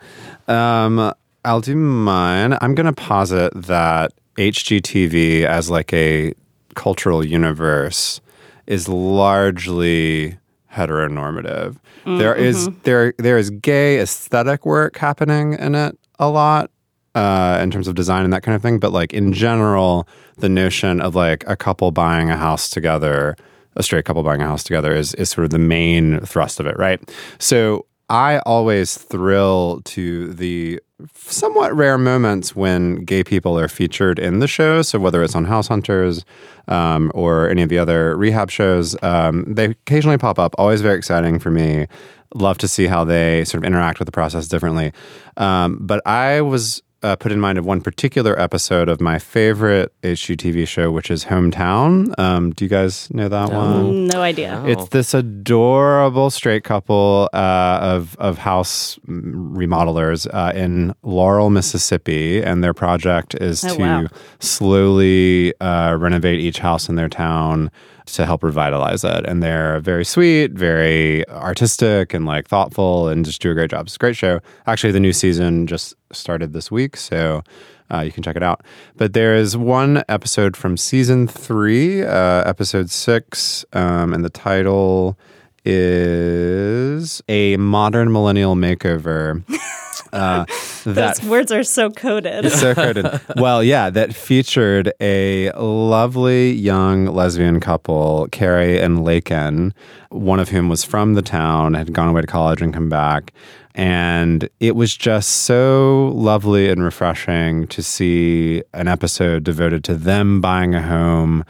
um, I'll do mine. I'm going to posit that HGTV as like a cultural universe is largely heteronormative. Mm, There is mhm. there there is gay aesthetic work happening in it a lot uh, in terms of design and that kind of thing. But like in general, the notion of like a couple buying a house together, a straight couple buying a house together, is is sort of the main thrust of it, right? So I always thrill to the somewhat rare moments when gay people are featured in the show. So whether it's on House Hunters um, or any of the other rehab shows, um, they occasionally pop up. Always very exciting for me. Love to see how they sort of interact with the process differently. Um, but I was uh, put in mind of one particular episode of my favorite HGTV show, which is Hometown. Um, do you guys know that one? No idea. It's this adorable straight couple uh, of of house remodelers uh, in Laurel, Mississippi, and their project is Oh, to wow. slowly uh, renovate each house in their town to help revitalize it. And they're very sweet, very artistic, and like thoughtful, and just do a great job. It's a great show. Actually, the new season just started this week, so. Uh, you can check it out. But there is one episode from season three, uh, episode six, um, and the title is A Modern Millennial Makeover. Uh, that Those words are so coded. so coded. Well, yeah, that featured a lovely young lesbian couple, Carrie and Laken, one of whom was from the town, had gone away to college and come back. And it was just so lovely and refreshing to see an episode devoted to them buying a home,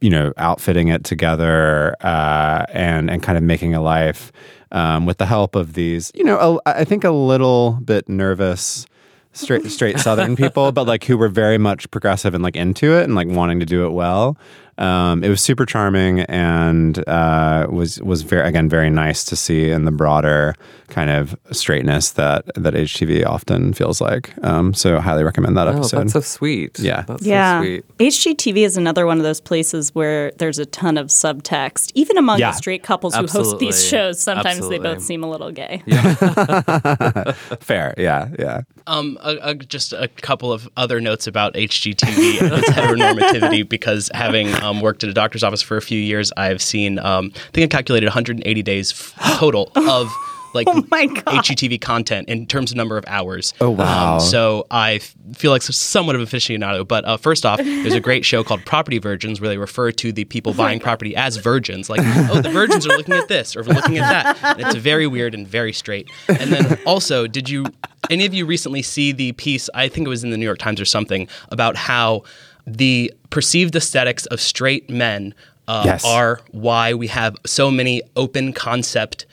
you know, outfitting it together, uh, and and kind of making a life um, with the help of these, you know, a, I think a little bit nervous straight straight southern people but like who were very much progressive and like into it and like wanting to do it well um, it was super charming and uh, was was very again very nice to see in the broader kind of straightness that that HGTV often feels like. Um, so highly recommend that Oh, episode. that's so sweet. Yeah, That's yeah. so sweet. HGTV is another one of those places where there's a ton of subtext. Even among Yeah. the straight couples who host these shows, sometimes Absolutely. they both seem a little gay. Fair, yeah, yeah. Um, a, a, just a couple of other notes about HGTV and its heteronormativity because having um, worked at a doctor's office for a few years, I've seen, um, I think I calculated 180 days total of like Oh my God. HGTV content in terms of number of hours. Oh, wow. Um, so I f- feel like somewhat of an aficionado. But uh, first off, there's a great show called Property Virgins where they refer to the people buying property as virgins. Like, oh, the virgins are looking at this or looking at that. And it's very weird and very straight. And then also, did you, any of you recently see the piece, I think it was in the New York Times or something, about how the perceived aesthetics of straight men uh, Yes. are why we have so many open concept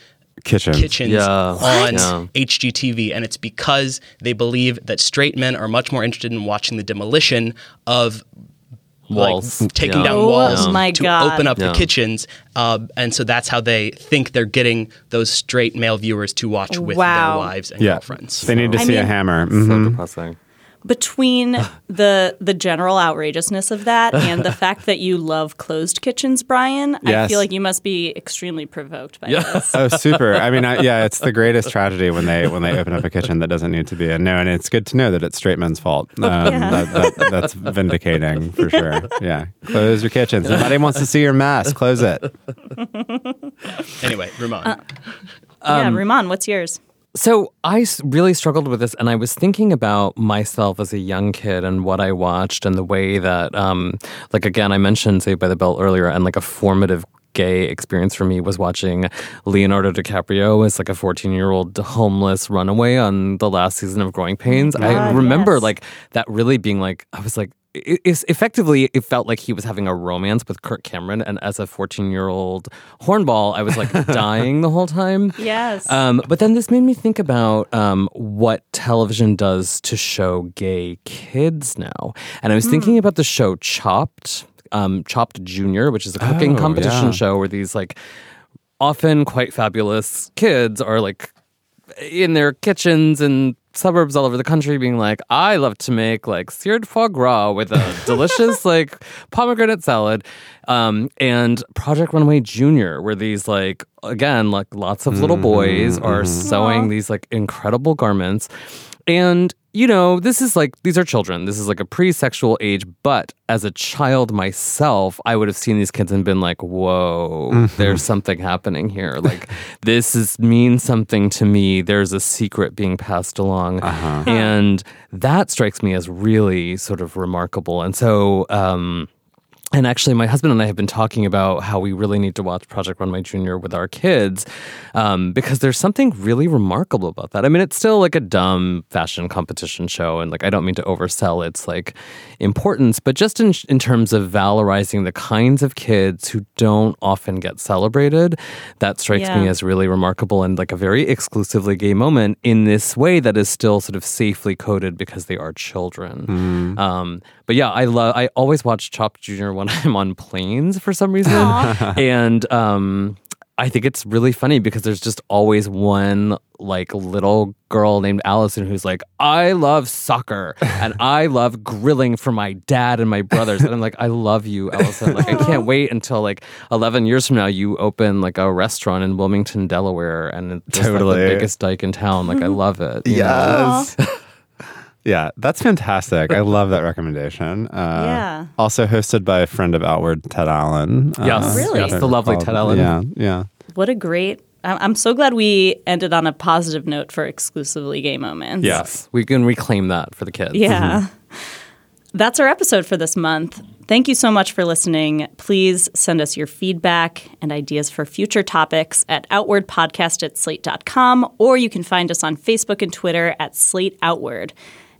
Kitchen. kitchens Yeah. on Yeah. HGTV, and it's because they believe that straight men are much more interested in watching the demolition of Walls. like taking Yeah. down Oh walls my to God. open up Yeah. the kitchens, uh, and so that's how they think they're getting those straight male viewers to watch with Wow. their wives and Yeah, girlfriends. they need to I see a mean- hammer. So Mhm. depressing. Between the the general outrageousness of that and the fact that you love closed kitchens, Bryan, I feel like you must be extremely provoked by this. Oh, super! I mean, I, yeah, it's the greatest tragedy when they when they open up a kitchen that doesn't need to be. And no, and it's good to know that it's straight men's fault. Um, that, that, that's vindicating for sure. Yeah, close your kitchens. Nobody wants to see your mess. Close it. anyway, Rumaan. yeah, Um, Rumaan, what's yours? So I really struggled with this, and I was thinking about myself as a young kid and what I watched, and the way that, um, like again, I mentioned Saved by the Bell earlier, and like a formative gay experience for me was watching Leonardo DiCaprio as like a 14 year old homeless runaway on the last season of Growing Pains. I remember yes. like that really being like, I was like. It, it's effectively, it felt like he was having a romance with Kirk Cameron, and as a fourteen-year-old hornball, I was like dying the whole time. Yes. Um, but then this made me think about um, what television does to show gay kids now. And I was thinking about the show Chopped, um, Chopped Junior, which is a cooking Oh, competition yeah. show where these like often quite fabulous kids are like in their kitchens in suburbs all over the country being like, I love to make like seared foie gras with a delicious like pomegranate salad. Um, and Project Runway Junior, where these like again, like lots of little boys are sewing these like incredible garments. And you know, this is like these are children. This is like a pre-sexual age, but as a child myself, I would have seen these kids and been like, "Whoa, there's something happening here. Like this is means something to me. There's a secret being passed along." And that strikes me as really sort of remarkable. And so um and actually, my husband and I have been talking about how we really need to watch Project Runway Junior with our kids um, because there's something really remarkable about that. I mean, it's still like a dumb fashion competition show, and like I don't mean to oversell its like importance, but just in in terms of valorizing the kinds of kids who don't often get celebrated, that strikes me as really remarkable and like a very exclusively gay moment in this way that is still sort of safely coded because they are children. Um, but yeah, I love. I always watch Chopped Junior when I'm on planes for some reason, and um, I think it's really funny because there's just always one like little girl named Allison who's like, I love soccer and I love grilling for my dad and my brothers, and I'm like, I love you, Allison. Like, I can't wait until like 11 years from now you open like a restaurant in Wilmington, Delaware, and it's just, like, the biggest dyke in town. Like, I love it. you know? Yes. Yeah, that's fantastic. I love that recommendation. Uh, Yeah. Also hosted by a friend of Outward, Ted Allen. Uh, Yes, Really? yes, the lovely called- Ted Allen. Yeah, yeah. What a great. I- I'm so glad we ended on a positive note for exclusively gay moments. Yes, we can reclaim that for the kids. Yeah. That's our episode for this month. Thank you so much for listening. Please send us your feedback and ideas for future topics at outwardpodcast at slate.com, or you can find us on Facebook and Twitter at Slate Outward.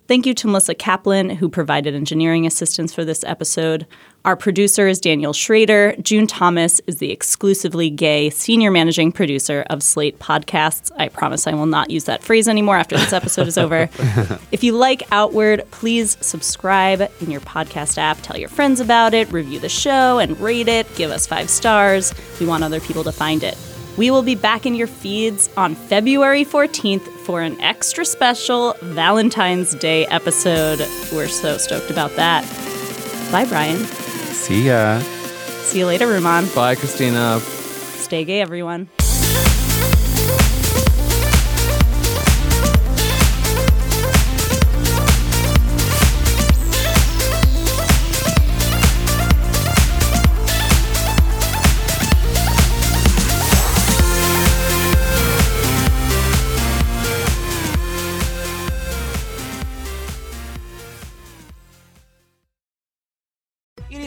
Thank you to Melissa Kaplan, who provided engineering assistance for this episode. Our producer is Daniel Schrader. June Thomas is the exclusively gay senior managing producer of Slate Podcasts. I promise I will not use that phrase anymore after this episode is over. If you like Outward, please subscribe in your podcast app. Tell your friends about it, review the show, and rate it. Give us five stars. We want other people to find it. We will be back in your feeds on February 14th for an extra special Valentine's Day episode. We're so stoked about that. Bye, Bryan. See ya. See you later, Rumaan. Bye, Christina. Stay gay, everyone.